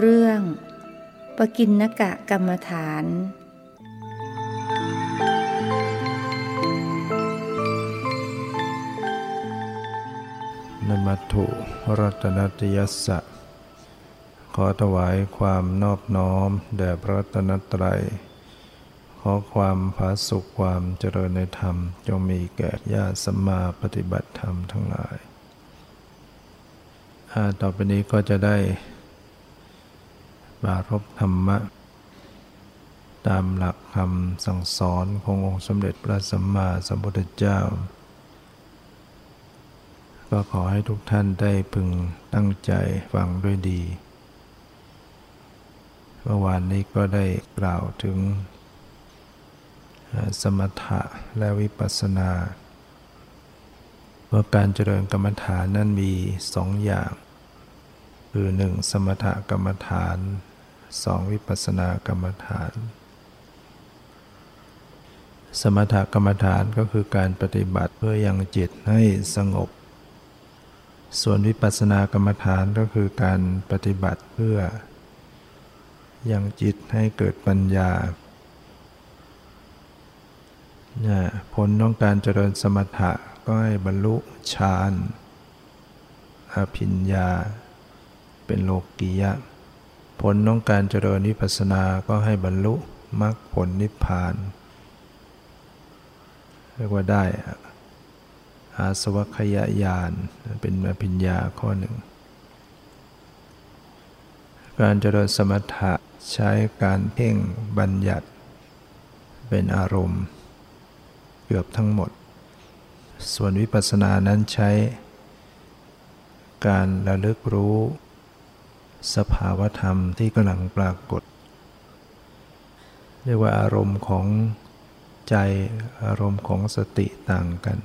เรื่อง ปกินนกะกรรมฐาน นมัตถุรัตนตยัสสะ ขอถวายความนอบน้อม แด่พระรัตนตรัย ขอความผาสุขความเจริญในธรรม จงมีแก่ญาติสัมมาปฏิบัติธรรมทั้งหลายต่อไปนี้ก็จะได้ บารบธรรมะ ตามหลักคำสั่งสอนขององค์สมเด็จพระสัมมาสัมพุทธเจ้า ก็ขอให้ทุกท่านได้พึงตั้งใจฟังด้วยดี เมื่อวานนี้ก็ได้กล่าวถึง สมถะและวิปัสสนาว่าการเจริญกรรมฐานนั้นมีสองอย่าง คือหนึ่งสมถกรรมฐาน สองวิปัสสนากรรมฐาน สมถกรรมฐานก็คือการปฏิบัติเพื่อยังจิตให้สงบ ส่วนวิปัสสนากรรมฐานก็คือการปฏิบัติเพื่อยังจิตให้เกิดปัญญาผลของการเจริญสมถะก็ให้บรรลุฌานอภิญญา เป็นโลกียะ ผลของการเจริญวิปัสสนาก็ให้บรรลุมรรคผลนิพพาน เรียกว่าได้อาสวัคยายานเป็นอภิญญาข้อหนึ่ง การเจริญสมถะใช้การเพ่งบัญญัติ เป็นอารมณ์ เกือบทั้งหมด ส่วนวิปัสสนานั้นใช้การระลึกรู้ สภาวธรรมที่กำลังปรากฏ เรียกว่าอารมณ์ของใจอารมณ์ของสติต่างกัน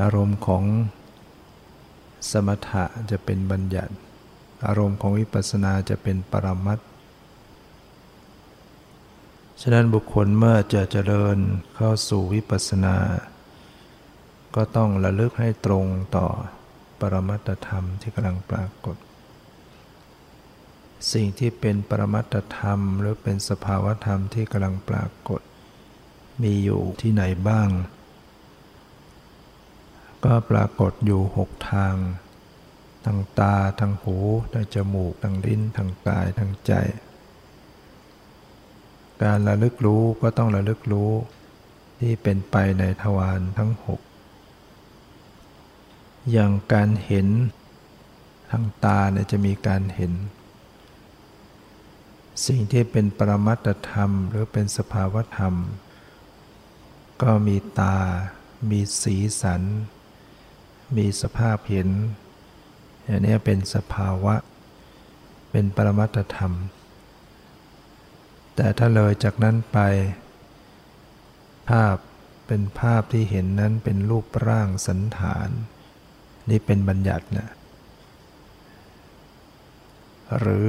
อารมณ์ของสมถะจะเป็นบัญญัติ อารมณ์ของวิปัสสนาจะเป็นปรมัตฉะนั้นบุคคลเมื่อจะเจริญเข้าสู่วิปัสสนา ก็ต้องระลึกให้ตรงต่อ ปรมัตธรรมที่กำลังปรากฏ สิ่งที่เป็นปรมัตธรรม หรือเป็นสภาวธรรมที่กำลังปรากฏ มีอยู่ที่ไหนบ้าง ก็ปรากฏอยู่หกทาง ทางตา ทางหู ทางจมูก ทางลิ้น ทางกาย ทางใจ การระลึกรู้ก็ต้องระลึกรู้ที่เป็นไปในทวารทั้งหก อย่างการเห็นทางตาเนี่ยจะมีการเห็น สิ่งที่เป็นปรมัตธรรม หรือเป็นสภาวธรรม ก็มีตา มีสีสัน มีสภาพเห็นอันนี้เป็นสภาวะ เป็นปรมัตธรรม แต่ถ้าเลยจากนั้นไป ภาพเป็นภาพที่เห็นนั้นเป็นรูปร่างสันฐาน นี่เป็นบัญญัตินะหรือ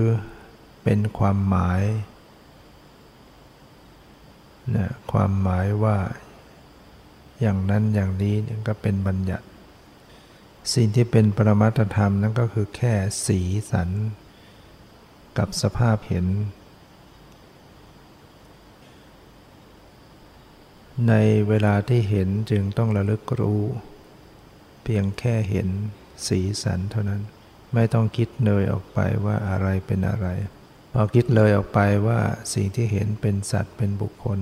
เป็นความหมายนะความหมายว่า อย่างนั้นอย่างนี้ก็เป็นบัญญัติ สิ่งที่เป็นปรมัตธรรมนั่นก็คือแค่สีสัน กับสภาพเห็น ในเวลาที่เห็นจึงต้องระลึกรู้ เพียงแค่เห็นสีสันเท่านั้น ไม่ต้องคิดเลยออกไปว่าอะไรเป็นอะไร พอคิดเลยออกไปว่าสิ่งที่เห็นเป็นสัตว์เป็นบุคคล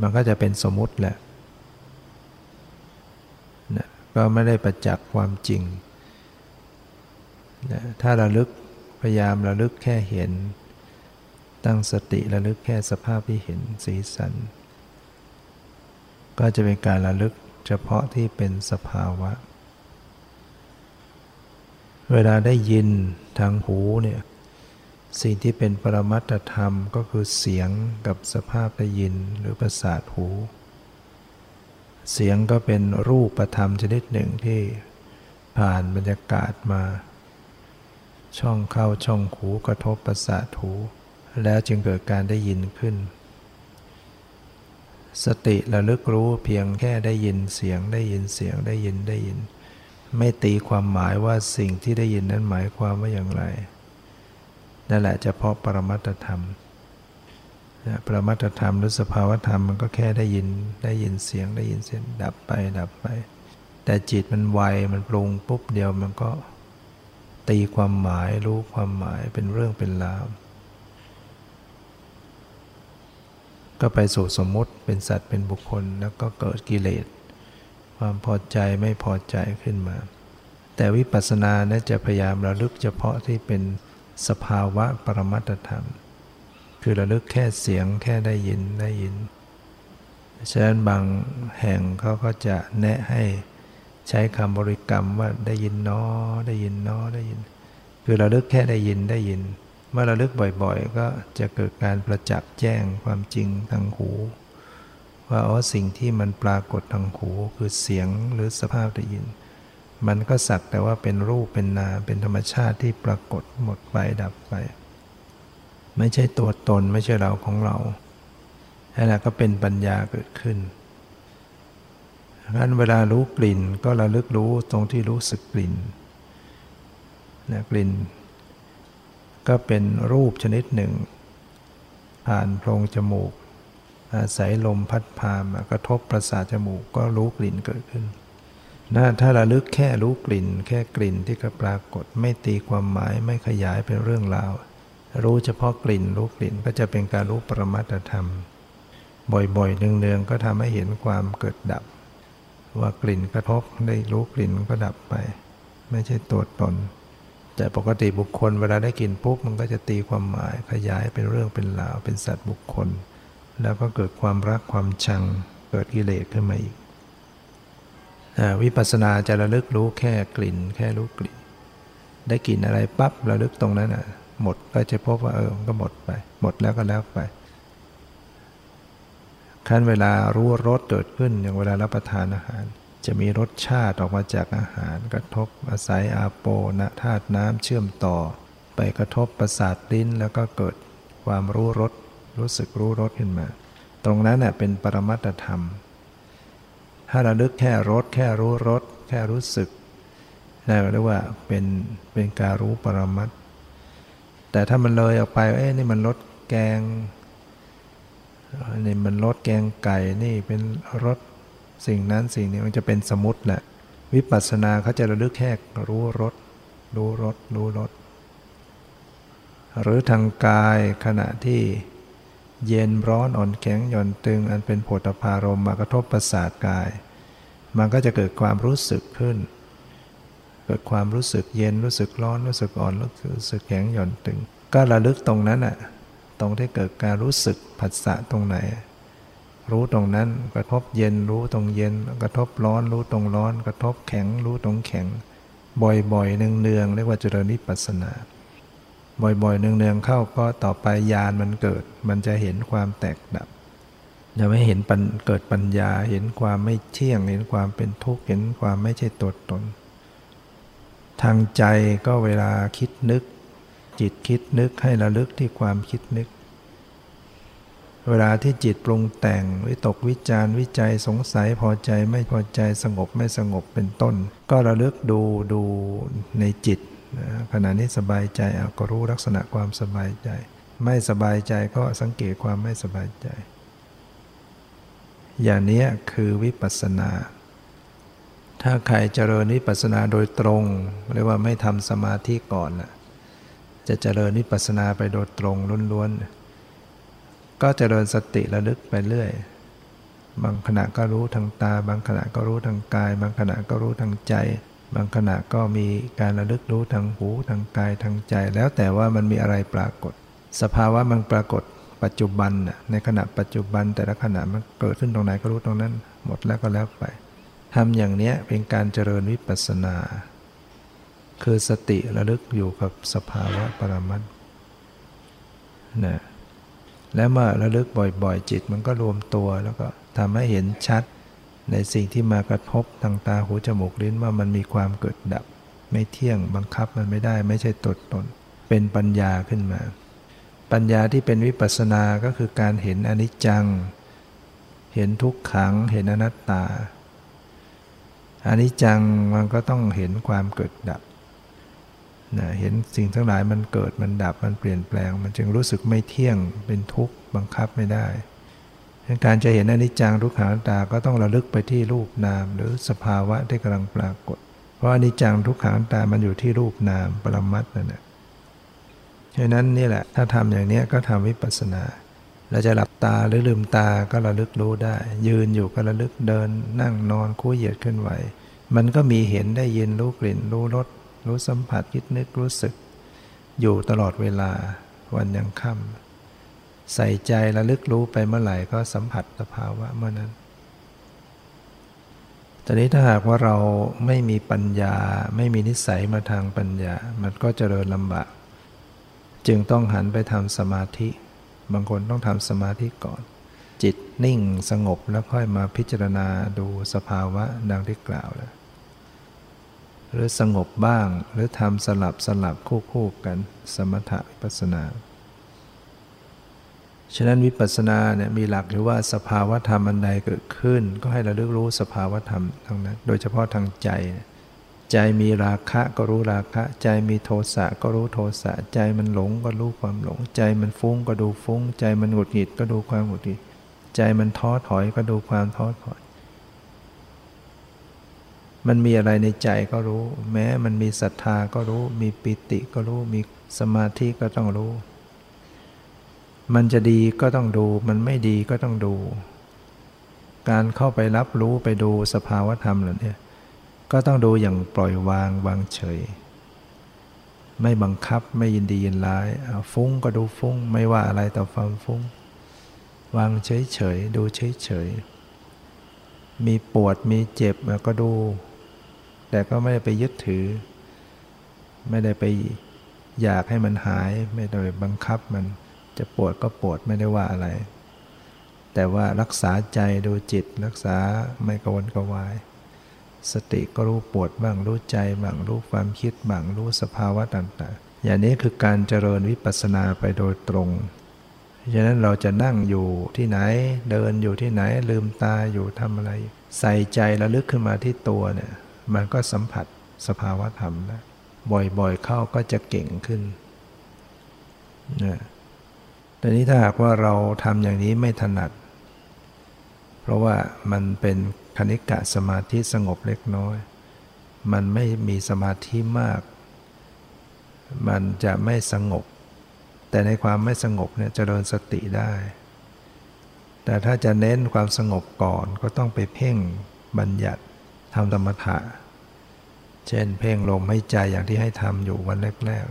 มันก็จะเป็นสมมุติแหละนะก็ไม่ได้ประจักษ์ความจริงนะถ้าระลึกพยายามระลึกแค่เห็น ตั้งสติระลึกแค่สภาพที่เห็นสีสัน ก็จะเป็นการระลึก เฉพาะที่เป็นสภาวะ เวลาได้ยินทางหูเนี่ยสิ่งที่เป็นปรมัตธรรมก็คือเสียงกับสภาพได้ยินหรือประสาทหู เสียงก็เป็นรูปประธรรมชนิดหนึ่งที่ผ่านบรรยากาศมา ช่องเข้าช่องหูกระทบประสาทหู แล้วจึงเกิดการได้ยินขึ้น สติระลึกรู้เพียงแค่ได้ยินเสียงได้ยินเสียงได้ยินได้ยิน ไม่ตีความหมายว่าสิ่งที่ได้ยินนั้นหมายความว่าอย่างไรนั่นแหละเฉพาะปรมัตธรรมปรมัตธรรมหรือสภาวธรรมมันก็แค่ได้ยินได้ยินเสียงได้ยินเสียงดับไปดับไป แต่จิตมันไวมันปรุงปุ๊บเดียวมันก็ตีความหมายรู้ความหมายเป็นเรื่องเป็นราว ก็ไปสู่สมมติเป็นสัตว์เป็นบุคคลแล้วก็เกิดกิเลส ความพอใจไม่พอใจขึ้นมา แต่วิปัสสนาเนี่ยจะพยายามระลึกเฉพาะที่เป็นสภาวะปรมัตธรรม คือระลึกแค่เสียงแค่ได้ยินได้ยินฉะนั้นบางแห่งเขาก็จะแนะให้ใช้คำบริกรรมว่าได้ยินนอได้ยินนอได้ยิน คือระลึกแค่ได้ยินได้ยิน เมื่อระลึกบ่อยๆ ก็จะเกิดการประจักษ์แจ้งความจริงทางหู ว่าอ๋อสิ่งที่มันปรากฏทางหูคือเสียงหรือสภาพได้ยิน มันก็สักแต่ว่าเป็นรูปเป็นนามเป็นธรรมชาติที่ปรากฏหมดไปดับไป ไม่ใช่ตัวตนไม่ใช่เราของเรานั่นแหละก็เป็นปัญญาเกิดขึ้นงั้นเวลารู้กลิ่นก็ระลึกรู้ตรงที่รู้สึกกลิ่นนะกลิ่น ก็เป็นรูปชนิดหนึ่ง ผ่านโพรงจมูก อาศัยลมพัดพามากระทบประสาทจมูกก็รู้กลิ่นเกิดขึ้นนะถ้าระลึกแค่รู้กลิ่น แค่กลิ่นที่กระปรากฏไม่ตีความหมายไม่ขยายเป็นเรื่องราว รู้เฉพาะกลิ่นรู้กลิ่นก็จะเป็นการรู้ปรมัตธรรม บ่อยๆเนืองๆก็ทำให้เห็นความเกิดดับ ว่ากลิ่นกระทบได้รู้กลิ่นก็ดับไป ไม่ใช่ตัวตน แต่ปกติบุคคลเวลาได้กลิ่นปุ๊บมันก็จะตีความหมายขยายเป็นเรื่องเป็นราวเป็นสัตว์บุคคล แล้วก็เกิดความรักความชัง เกิดกิเลสขึ้นมาอีกวิปัสสนาจะระลึกรู้แค่กลิ่น แค่รู้กลิ่น ได้กลิ่นอะไรปั๊บระลึกตรงนั้นอะหมดก็จะพบว่าเออมันก็หมดไป หมดแล้วก็แล้วไปขั้นเวลารู้รสเกิดขึ้นอย่างเวลารับประทานอาหาร จะมีรสชาติออกมาจากอาหารกระทบอาศัยอาโปนะธาตุน้ำเชื่อมต่อ ไปกระทบประสาทลิ้นแล้วก็เกิดความรู้รสรู้สึกรู้รสขึ้นมา ตรงนั้นเน่ยเป็นปรมัตธรรม ถ้าเราลึกแค่รสแค่รู้รสแค่รู้สึกนั่นเรียกว่าเป็นเป็นการรู้ปรมัตแต่ถ้ามันเลยออกไปเอ้นี่มันรสแกงนี่มันรสแกงไก่นี่เป็นรส สิ่งนั้นสิ่งนี้มันจะเป็นสมุติแหละวิปัสสนาเขาจะระลึกแค่รู้รสรู้รสรู้รสหรือทางกายขณะที่เย็นร้อนอ่อนแข็งหย่อนตึง อันเป็นโผฏฐารมมากระทบประสาทกาย มันก็จะเกิดความรู้สึกขึ้น เกิดความรู้สึกเย็นรู้สึกร้อนรู้สึกอ่อนรู้สึกแข็งหย่อนตึง ก็ระลึกตรงนั้นอะตรงที่เกิดการรู้สึกผัสสะตรงไหน รู้ตรงนั้น กระทบเย็นรู้ตรงเย็น กระทบร้อนรู้ตรงร้อน กระทบแข็งรู้ตรงแข็ง บ่อยๆเนืองๆเรียกว่าเจริญนิพพานา บ่อยๆเนืองๆเข้าก็ต่อไปญาณมันเกิด มันจะเห็นความแตกดับจะไม่เห็นเกิดปัญญาเห็นความไม่เที่ยง เห็นความเป็นทุกข์เห็นความไม่ใช่ตัวตน ทางใจก็เวลาคิดนึก จิตคิดนึกให้ระลึกที่ความคิดนึก เวลาที่จิตปรุงแต่ง วิตกวิจารวิจัยสงสัยพอใจไม่พอใจสงบไม่สงบเป็นต้น ก็ระลึกดูดูในจิตขณะนี้สบายใจเอาก็รู้ลักษณะความสบายใจ ไม่สบายใจก็สังเกตความไม่สบายใจ อย่างนี้คือวิปัสสนา ถ้าใครเจริญวิปัสสนาโดยตรงเรียกว่าไม่ทำสมาธิก่อนนะจะเจริญนิพพานาไปโดยตรงล้วนๆ ก็เจริญสติระลึกไปเรื่อย บางขณะก็รู้ทางตา บางขณะก็รู้ทางกาย บางขณะก็รู้ทางใจ บางขณะก็มีการระลึกรู้ทางหูทางกายทางใจ แล้วแต่ว่ามันมีอะไรปรากฏ สภาวะมันปรากฏปัจจุบันน่ะในขณะปัจจุบันแต่ละขณะมันเกิดขึ้นตรงไหนก็รู้ตรงนั้น หมดแล้วก็แล้วไปทำอย่างนี้เป็นการเจริญวิปัสสนา คือสติระลึกอยู่กับสภาวะปรมัตนะ และเมื่อระลึกบ่อยๆ จิตมันก็รวมตัว แล้วก็ทำให้เห็นชัด ในสิ่งที่มากระทบทางตาหูจมูกลิ้นว่ามันมีความเกิดดับ ไม่เที่ยงบังคับมันไม่ได้ไม่ใช่ตดตน เป็นปัญญาขึ้นมา ปัญญาที่เป็นวิปัสสนาก็คือการเห็นอนิจจัง เห็นทุกขังเห็นอนัตตาอนนี้จังมันก็ต้องเห็นความเกิดดับ นะเห็นสิ่งทั้งหลายมันเกิดมันดับมันเปลี่ยนแปลง มันจึงรู้สึกไม่เที่ยงเป็นทุกข์บังคับไม่ได้การจะเห็นอนิจจังทุกขังตาก็ต้องระลึกไปที่รูปนาม หรือสภาวะที่กำลังปรากฏ เพราะอนิจจังทุกขังตามันอยู่ที่รูปนามปรมัตนั่นแหละฉะนั้นนี่แหละถ้าทำอย่างนี้ก็ทำวิปัสสนาเราจะหลับตาหรือลืมตาก็ระลึกรู้ได้ ยืนอยู่ก็ระลึกเดิน นั่งนอนคู่เหยียดขึ้นไหว มันก็มีเห็นได้ยินรู้กลิ่นรู้รส รู้สัมผัสคิดนึกรู้สึก อยู่ตลอดเวลาวันยังค่ำใส่ใจระลึกรู้ไปเมื่อไหร่ก็สัมผัสสภาวะเมื่อนั้นตอนนี้ถ้าหากว่าเราไม่มีปัญญาไม่มีนิสัยมาทางปัญญา มันก็เจริญลำบาก จึงต้องหันไปทำสมาธิ บางคนต้องทำสมาธิก่อน จิตนิ่งสงบแล้วค่อยมาพิจารณาดูสภาวะดังที่กล่าวแล้ว หรือสงบบ้าง หรือทำสลับสลับคู่คู่กัน สมถะวิปัสนา ฉะนั้นวิปัสสนาเนี่ยมีหลักหรือว่าสภาวธรรมอันใดเกิดขึ้น ก็ให้เราเลือกรู้สภาวธรรมทั้งนั้น โดยเฉพาะทางใจ ใจมีราคะก็รู้ราคะ ใจมีโทสะก็รู้โทสะ ใจมันหลงก็รู้ความหลง ใจมันฟุ้งก็ดูฟุ้ง ใจมันหงุดหงิดก็ดูความหงุดหงิด ใจมันท้อถอยก็ดูความท้อถอย มันมีอะไรในใจก็รู้ แม้มันมีศรัทธาก็รู้ มีปิติก็รู้ มีสมาธิก็ต้องรู้ มันจะดีก็ต้องดู มันไม่ดีก็ต้องดู การเข้าไปรับรู้ไปดูสภาวธรรมเหล่านี้ก็ต้องดูอย่างปล่อยวางวางเฉย ไม่บังคับไม่ยินดียินร้ายฟุ้งก็ดูฟุ้ง ไม่ว่าอะไรต่อความฟุ้ง วางเฉยเฉยดูเฉยเฉยมีปวดมีเจ็บก็ดู แต่ก็ไม่ได้ไปยึดถือ ไม่ได้ไปอยากให้มันหาย ไม่ได้บังคับมันจะปวดก็ปวดไม่ได้ว่าอะไร แต่ว่ารักษาใจดูจิตรักษาไม่กวนกวาย สติก็รู้ปวดบ้างรู้ใจบ้างรู้ความคิดบ้างรู้สภาวะต่างๆ อย่างนี้คือการเจริญวิปัสสนาไปโดยตรงฉะนั้นเราจะนั่งอยู่ที่ไหนเดินอยู่ที่ไหนลืมตาอยู่ทำอะไร ใส่ใจระลึกขึ้นมาที่ตัวเนี่ย มันก็สัมผัสสภาวะธรรมนะบ่อยๆเข้าก็จะเก่งขึ้นนะแต่นี้ถ้าหากว่าเราทำอย่างนี้ไม่ถนัด เพราะว่ามันเป็นคณิกะสมาธิสงบเล็กน้อย มันไม่มีสมาธิมาก มันจะไม่สงบ แต่ในความไม่สงบเนี่ยจเจริญสติได้ แต่ถ้าจะเน้นความสงบก่อนก็ต้องไปเพ่งบัญญัติ ทำธรรมถะ เช่น เพ่งลมให้ใจอย่างที่ให้ทำอยู่วันแรก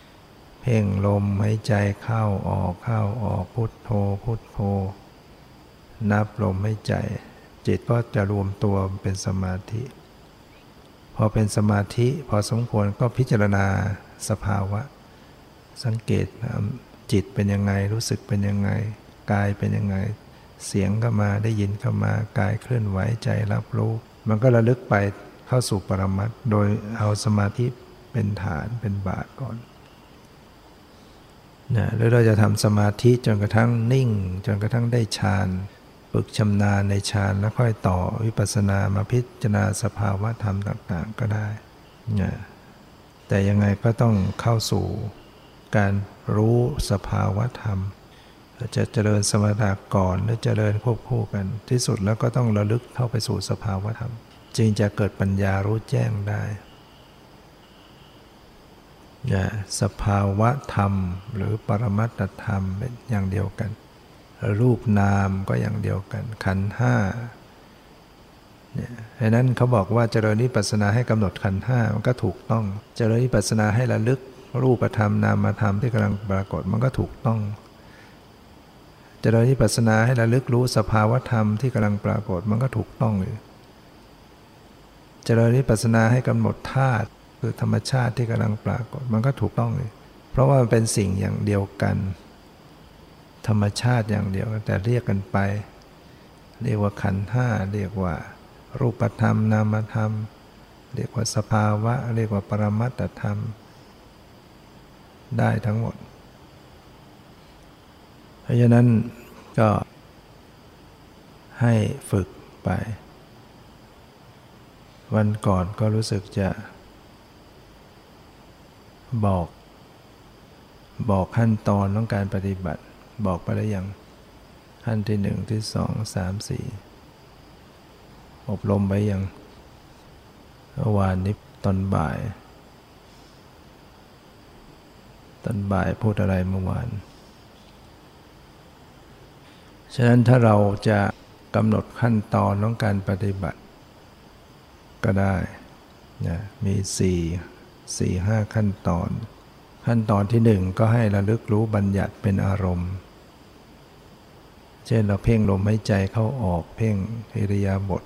ๆ เพ่งลมให้ใจเข้าออกเข้าออกพุทโธพุทโธ นับลมให้ใจ จิตก็จะรวมตัวเป็นสมาธิ พอเป็นสมาธิพอสมควรก็พิจารณาสภาวะ สังเกตจิตเป็นยังไงรู้สึกเป็นยังไงกายเป็นยังไง เสียงก็มาได้ยินเข้ามากายเคลื่อนไหวใจรับรู้ มันก็ระลึกไปเข้าสู่ปรมัตโดยเอาสมาธิเป็นฐานเป็นบาทก่อนนะแล้วเราจะทำสมาธิจนกระทั่งนิ่ง จนกระทั่งได้ฌานฝึกชำนาญในฌานแล้วค่อยต่อวิปัสสนามาพิจารณาสภาวะธรรมต่าง ๆ ก็ได้นะแต่ยังไงก็ต้องเข้าสู่การรู้สภาวะธรรม จะเจริญสมถะก่อนหรือเจริญควบคู่กัน ที่สุดแล้วก็ต้องระลึกเข้าไปสู่สภาวธรรม จึงจะเกิดปัญญารู้แจ้งได้นะสภาวะธรรมหรือปรมัตธรรมเป็นอย่างเดียวกัน รูปนามก็อย่างเดียวกัน ขันห้าเนี่ยดังนั้นเขาบอกว่าเจริญนิปัสนาให้กำหนดขันห้ามันก็ถูกต้อง เจริญนิปัสนาให้ระลึกรูปธรรมนามธรรมที่กำลังปรากฏมันก็ถูกต้อง จริญวิปัสสนาให้ระลึกรู้สภาวธรรมที่กำลังปรากฏมันก็ถูกต้องเลยเจริญวิปัสสนาให้กำหนดธาตุคือธรรมชาติที่กำลังปรากฏมันก็ถูกต้องเลย เพราะว่ามันเป็นสิ่งอย่างเดียวกัน ธรรมชาติอย่างเดียวแต่เรียกกันไป เรียกว่าขันธ์ห้าเรียกว่า รูปธรรมนามธรรม เรียกว่าสภาวะ เรียกว่าปรมัตถธรรม ได้ทั้งหมด ราะฉะนั้นก็ให้ฝึกไป วันก่อนก็รู้สึกจะ บอก บอกขั้นตอนของการปฏิบัติ บอกไปแล้วยังขั้นที่หนึ่งที่สองสามสี่อบรมไปยังเมื่อวานนี้ตอนบ่าย ตอนบ่ายพูดอะไรเมื่อวาน ฉะนั้นถ้าเราจะกำหนดขั้นตอนของการปฏิบัติ ก็ได้นะมีสี่สี่ห้าขั้นตอน ขั้นตอนที่หนึ่งก็ให้ระลึกรู้บัญญัติเป็นอารมณ์ เช่นเราเพ่งลมหายใจเข้าออกเพ่งอิริยาบถ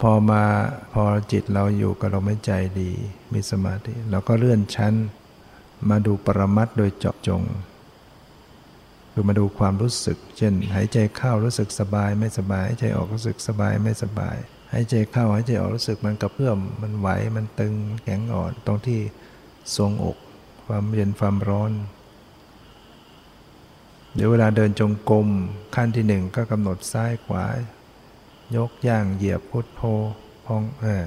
พอมาพอจิตเราอยู่กับลมหายใจดี มีสมาธิเราก็เลื่อนชั้น มาดูปรมัตโดยเจาะจง คือมาดูความรู้สึก เช่น หายใจเข้ารู้สึกสบายไม่สบาย หายใจออกรู้สึกสบายไม่สบาย หายใจเข้าหายใจออกรู้สึกมันกระเพื่อมมันไหวมันตึงแข็งอ่อนตรงที่ทรงอก ความเย็นความร้อนเดี๋ยวเวลาเดินจงกรมขั้นที่หนึ่งก็กำหนดซ้ายขวา ยกย่างเหยียบพุทโธพองเออ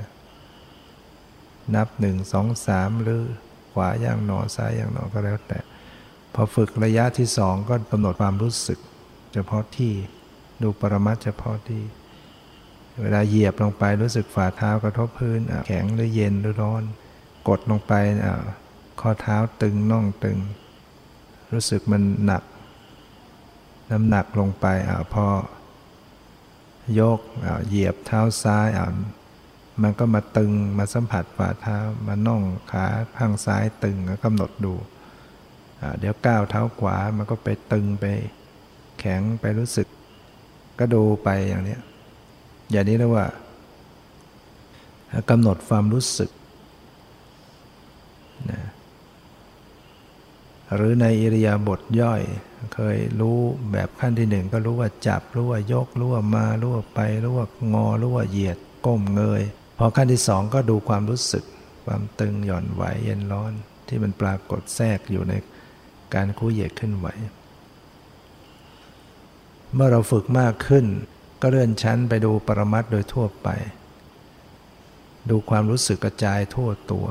นับหนึ่งสองสามหรือขวาย่างหนอซ้ายย่างหนอก็แล้วแต่ พอฝึกระยะที่สองก็กำหนดความรู้สึก เฉพาะที่ดูปรมัตเฉพาะที่ เวลาเหยียบลงไปรู้สึกฝ่าเท้ากระทบพื้นแข็งหรือเย็นหรือร้อน กดลงไปข้อเท้าตึงน่องตึง รู้สึกมันหนัก น้ำหนักลงไปอพอยกเหยียบเท้าซ้ายมันก็มาตึงมาสัมผัสฝ่าเท้ามาน่องขาข้างซ้ายตึงก็กำหนดดู เดี๋ยวก้าวเท้าขวามันก็ไปตึงไปแข็งไปรู้สึก ก็ดูไปอย่างนี้อย่างนี้เรียกว่ากำหนดความรู้สึกนะหรือในอิริยาบถย่อย เคยรู้แบบขั้นที่หนึ่งก็รู้ว่าจับ รู้ว่ายก รู้ว่ามา รู้ว่าไป รู้ว่างอ รู้ว่าเหยียด ก้มเงย พอขั้นที่สองก็ดูความรู้สึก ความตึงหย่อนไหวเย็นร้อนที่มันปรากฏแทรกอยู่ใน การคู่เหยียดขึ้นไหว เมื่อเราฝึกมากขึ้น ก็เลื่อนชั้นไปดูปรมัตโดยทั่วไป ดูความรู้สึกกระจายทั่วตัว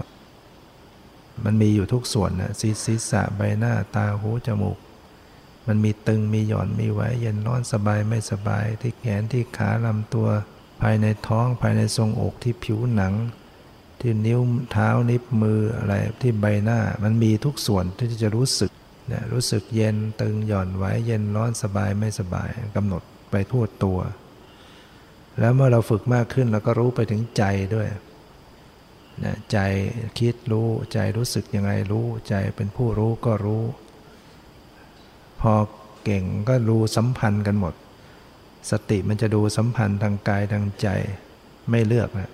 มันมีอยู่ทุกส่วนนะศีรษะใบหน้าตาหูจมูก มันมีตึงมีหย่อนมีไว้เย็นร้อนสบายไม่สบายที่แขนที่ขาลำตัว ภายในท้องภายในทรงอกที่ผิวหนังที่นิ้วเท้านิ้วมืออะไรที่ใบหน้ามันมีทุกส่วนที่จะรู้สึก นะรู้สึกเย็นตึงหย่อนไว้เย็นร้อนสบายไม่สบายกำหนดไปทั่วตัว แล้วเมื่อเราฝึกมากขึ้นเราก็รู้ไปถึงใจด้วยนะใจคิดรู้ใจรู้สึกยังไงรู้ใจเป็นผู้รู้ก็รู้ พอเก่งก็รู้สัมพันธ์กันหมด สติมันจะดูสัมพันธ์ทางกายทางใจไม่เลือกนะ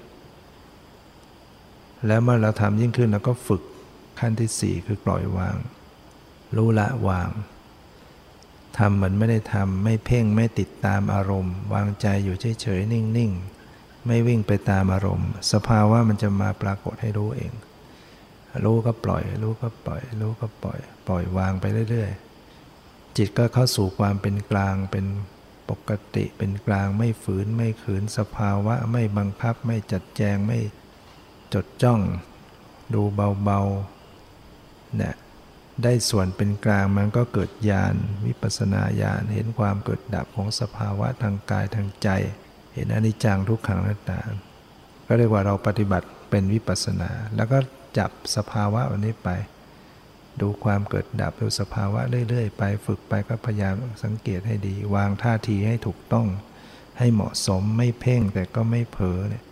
แล้วเมื่อเราทำยิ่งขึ้นเราก็ฝึกขั้นที่สี่คือปล่อยวาง รู้ละวางทำเหมือนไม่ได้ทำไม่เพ่งไม่ติดตามอารมณ์ วางใจอยู่เฉยๆนิ่งๆ ไม่วิ่งไปตามอารมณ์ สภาวะมันจะมาปรากฏให้รู้เอง รู้ก็ปล่อย รู้ก็ปล่อย รู้ก็ปล่อย ปล่อยวางไปเรื่อยๆ จิตก็เข้าสู่ความเป็นกลางเป็นปกติเป็นกลางไม่ฝืนไม่ขืน สภาวะไม่บังคับไม่จัดแจงไม่จดจ้อง ดูเบาๆเนี่ย ได้ส่วนเป็นกลางมันก็เกิดญาณวิปัสนาญาณเห็นความเกิดดับของสภาวะทางกายทางใจ เห็นอนิจจังทุกขังนัตตาก็เรียกว่าเราปฏิบัติเป็นวิปัสนา แล้วก็จับสภาวะวันนี้ไป ดูความเกิดดับดูสภาวะเรื่อยๆ ไปฝึกไปก็พยายามสังเกตให้ดี วางท่าทีให้ถูกต้อง ให้เหมาะสมไม่เพ่งแต่ก็ไม่เผลอเนี่ย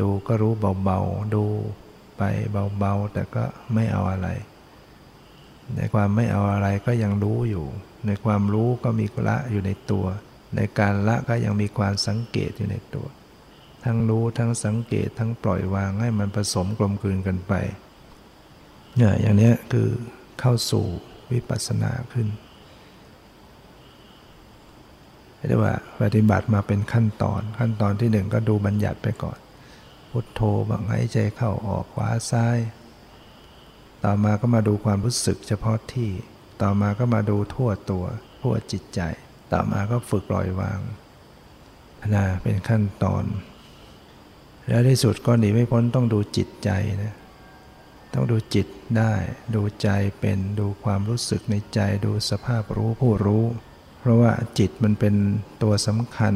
ดูก็รู้เบาๆ ดูไปเบาๆ แต่ก็ไม่เอาอะไร ในความไม่เอาอะไรก็ยังรู้อยู่ ในความรู้ก็มีละอยู่ในตัว ในการละก็ยังมีความสังเกตอยู่ในตัว ทั้งรู้ทั้งสังเกตทั้งปล่อยวางให้มันผสมกลมกลืนกันไปเนี่ยอย่างนี้คือเข้าสู่วิปัสสนาขึ้นเรียกว่าปฏิบัติมาเป็นขั้นตอน ขั้นตอนที่หนึ่งก็ดูบัญญัติไปก่อน พุทโธบางหายใจเข้าออกขวาซ้าย ต่อมาก็มาดูความรู้สึกเฉพาะที่ ต่อมาก็มาดูทั่วตัว ทั่วจิตใจ ต่อมาก็ฝึกปล่อยวางนะเป็นขั้นตอน แล้วที่สุดก็หนีไม่พ้นต้องดูจิตใจนะต้องดูจิตได้ ดูใจเป็นดูความรู้สึกในใจดูสภาพรู้ผู้รู้ เพราะว่าจิตมันเป็นตัวสำคัญ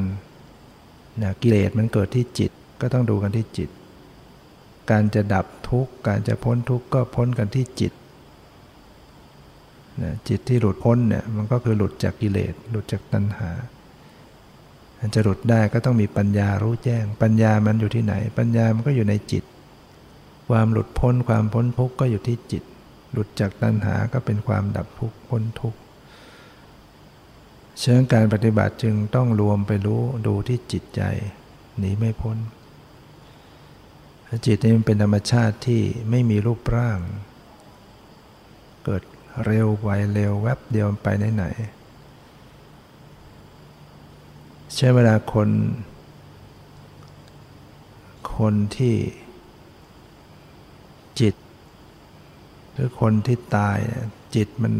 นะกิเลสมันเกิดที่จิตก็ต้องดูกันที่จิต การจะดับทุกข์ การจะพ้นทุกข์ก็พ้นกันที่จิตนะจิตที่หลุดพ้นเนี่ยมันก็คือหลุดจากกิเลสหลุดจากตัณหาจะหลุดได้ก็ต้องมีปัญญารู้แจ้ง ปัญญามันอยู่ที่ไหน ปัญญามันก็อยู่ในจิต ความหลุดพ้นความพ้นทุกข์ก็อยู่ที่จิต หลุดจากตัณหาก็เป็นความดับทุกข์พ้นทุกข์เชิงการปฏิบัติจึงต้องรวมไปรู้ดูที่จิตใจหนีไม่พ้น จิตนี่มันเป็นธรรมชาติที่ไม่มีรูปร่าง เกิดเร็วไวเร็วแวบเดียวไปไหนไหนใช้เวลาคน คนที่จิต หรือคนที่ตายจิตมัน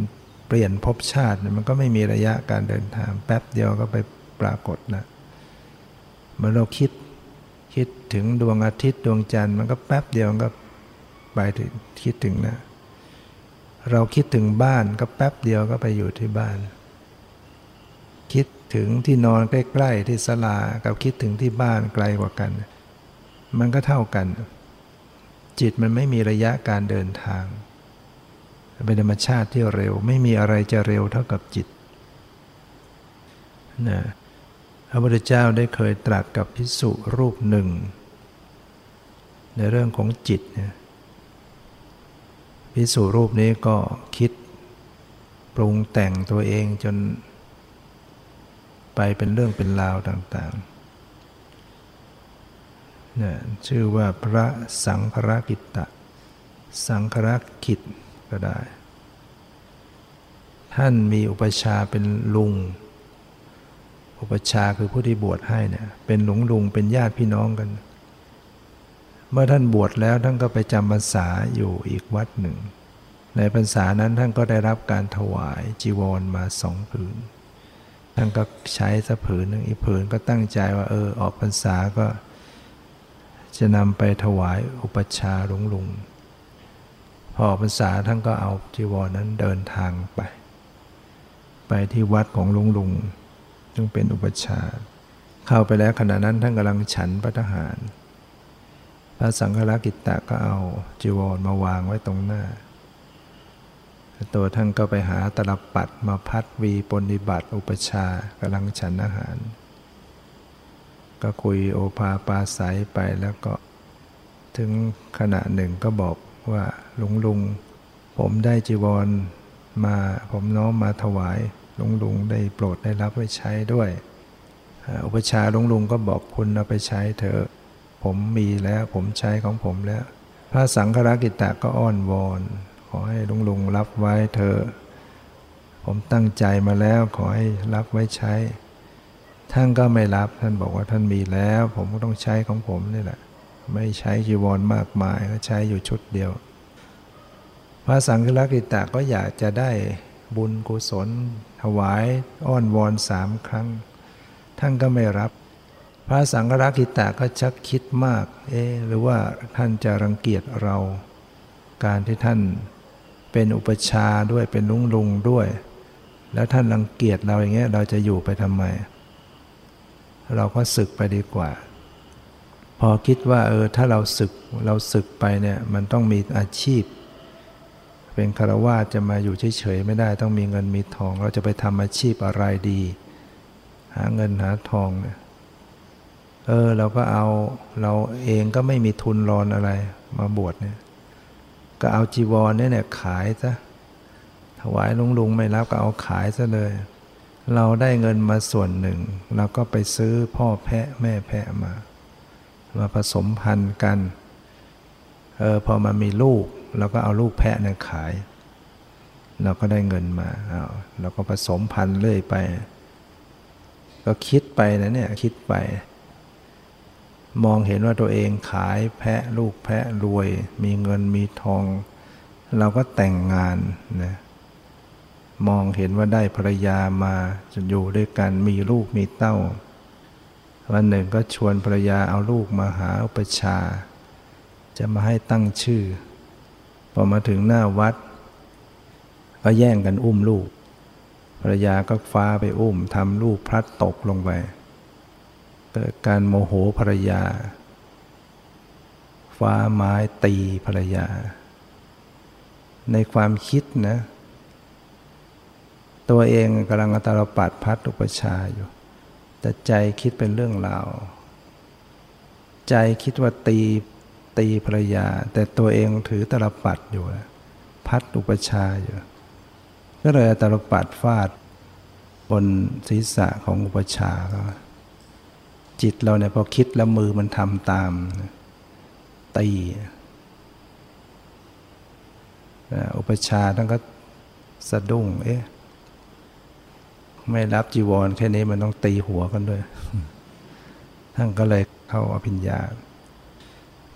เปลี่ยนภพชาติ มันก็ไม่มีระยะการเดินทาง แป๊บเดียวก็ไปปรากฏนะเมื่อเราคิด คิดถึงดวงอาทิตย์ดวงจันทร์มันก็แป๊บเดียวมันก็ไปถึงคิดถึงนะเราคิดถึงบ้านก็แป๊บเดียวก็ไปอยู่ที่บ้าน คิดถึงที่นอนใกล้ๆที่ศาลากับคิดถึงที่บ้านไกลกว่ากัน มันก็เท่ากัน จิตมันไม่มีระยะการเดินทางเป็นธรรมชาติที่เร็ว ไม่มีอะไรจะเร็วเท่ากับจิตนะ ระพุทธเจ้าได้เคยตรัสกับพิสุรูปหนึ่ง ในเรื่องของจิตเนี่ยพิสุรูปนี้ก็คิดปรุงแต่งตัวเองจน ไปเป็นเรื่องเป็นราวต่างๆเนะชื่อว่าพระสังฆรกิตตะ สังฆรกิจก็ได้ ท่านมีอุปชาเป็นลุง อุปชาคือผู้ที่บวชให้เนี่ยเป็นหลวงลุงเป็นญาติพี่น้องกัน เมื่อท่านบวชแล้วท่านก็ไปจำพรรษาอยู่อีกวัดหนึ่ง ในพรรษานั้นท่านก็ได้รับการถวายจีวรมาสองผืน ท่านก็ใช้สักผืนหนึ่งอีกผืนก็ตั้งใจว่าเออออกพรรษาก็ จะนำไปถวายอุปชาหลวงลุงพอพรรษาท่านก็เอาจีวรนั้นเดินทางไป ไปที่วัดของลุงลุง ซึ่งเป็นอุปชาเข้าไปแล้วขณะนั้นท่านกำลังฉันพระทหาร พระสังฆรากิตตะก็เอาจีวรมาวางไว้ตรงหน้า ตัวท่านก็ไปหาตลปัดมาพัดวีปนิบัติอุปชากำลังฉันอาหาร ก็คุยโอภาปาศัยไปแล้วก็ ถึงขณะหนึ่งก็บอกว่าลุงลุงผมได้จีวรมาผมน้อมมาถวาย ลุงลุงได้โปรดได้รับไว้ใช้ด้วย อุปชาลุงลุงก็บอกคุณเอาไปใช้เถอะ ผมมีแล้วผมใช้ของผมแล้ว พระสังฆรากิตะก็อ้อนวอน ขอให้ลุงลุงรับไว้เถอะผมตั้งใจมาแล้วขอให้รับไว้ใช้ ท่านก็ไม่รับท่านบอกว่าท่านมีแล้ว ผมก็ต้องใช้ของผมนี่แหละ ไม่ใช้จีวรมากมายก็ใช้อยู่ชุดเดียว พระสังฆรักิตะก็อยากจะได้ บุญกุศล ถวายอ้อนวอนสามครั้ง ท่านก็ไม่รับ พระสังฆรักิตะก็ชักคิดมาก เอ๊หรือว่าท่านจะรังเกียจเรา การที่ท่านเป็นอุปชาด้วยเป็นลุงลุงด้วย แล้วท่านรังเกียจเราอย่างเงี้ยเราจะอยู่ไปทำไม เราก็ศึกไปดีกว่า พอคิดว่าเออถ้าเราศึกเราศึกไปเนี่ยมันต้องมีอาชีพ เป็นคารวาจะมาอยู่เฉยๆไม่ได้ต้องมีเงินมีทอง เราจะไปทำอาชีพอะไรดี หาเงินหาทองเนี่ยเออเราก็เอาเราเองก็ไม่มีทุนรอนอะไร มาบวชเนี่ยก็เอาจีวรเนี่ยเนี่ยขายซะถวายลุงลุงไม่รับก็เอาขายซะเลย เราได้เงินมาส่วนหนึ่งเราก็ไปซื้อพ่อแพะแม่แพะมา มาผสมพันธุ์กันเออพอมามีลูก เราก็เอาลูกแพะเนี่ยขาย เราก็ได้เงินมาเอาเราก็ผสมพันธุ์เรื่อยไป ก็คิดไปนะเนี่ยคิดไป มองเห็นว่าตัวเองขายแพะลูกแพะรวย มีเงินมีทอง เราก็แต่งงานนะมองเห็นว่าได้ภรรยามาจะอยู่ด้วยกันมีลูกมีเต้า วันหนึ่งก็ชวนภรรยาเอาลูกมาหาอุปชา จะมาให้ตั้งชื่อ พอมาถึงหน้าวัด ก็แย่งกันอุ้มลูกภรรยาก็ฟ้าไปอุ้มทำลูกพลัดตกลงไปเกิดการโมโหภรรยา ฟ้าไม้ตีภรรยา ในความคิดนะ ตัวเองกำลังอัตรปัดพัดอุปชาอยู่ แต่ใจคิดเป็นเรื่องราว ใจคิดว่าตี ตีภรรยา แต่ตัวเองถือตรปัดอยู่ พัดอุปชาอยู่ ก็เลยตรปัดฟาดบนศีรษะของอุปชาก็จิตเราเนี่ยพอคิดแล้วมือมันทำตามตีอุปชาท่านก็สะดุ้ง เอ๊ะ ไม่รับจีวรแค่นี้มันต้องตีหัวกันด้วย ท่านก็เลยเข้าอภิญญา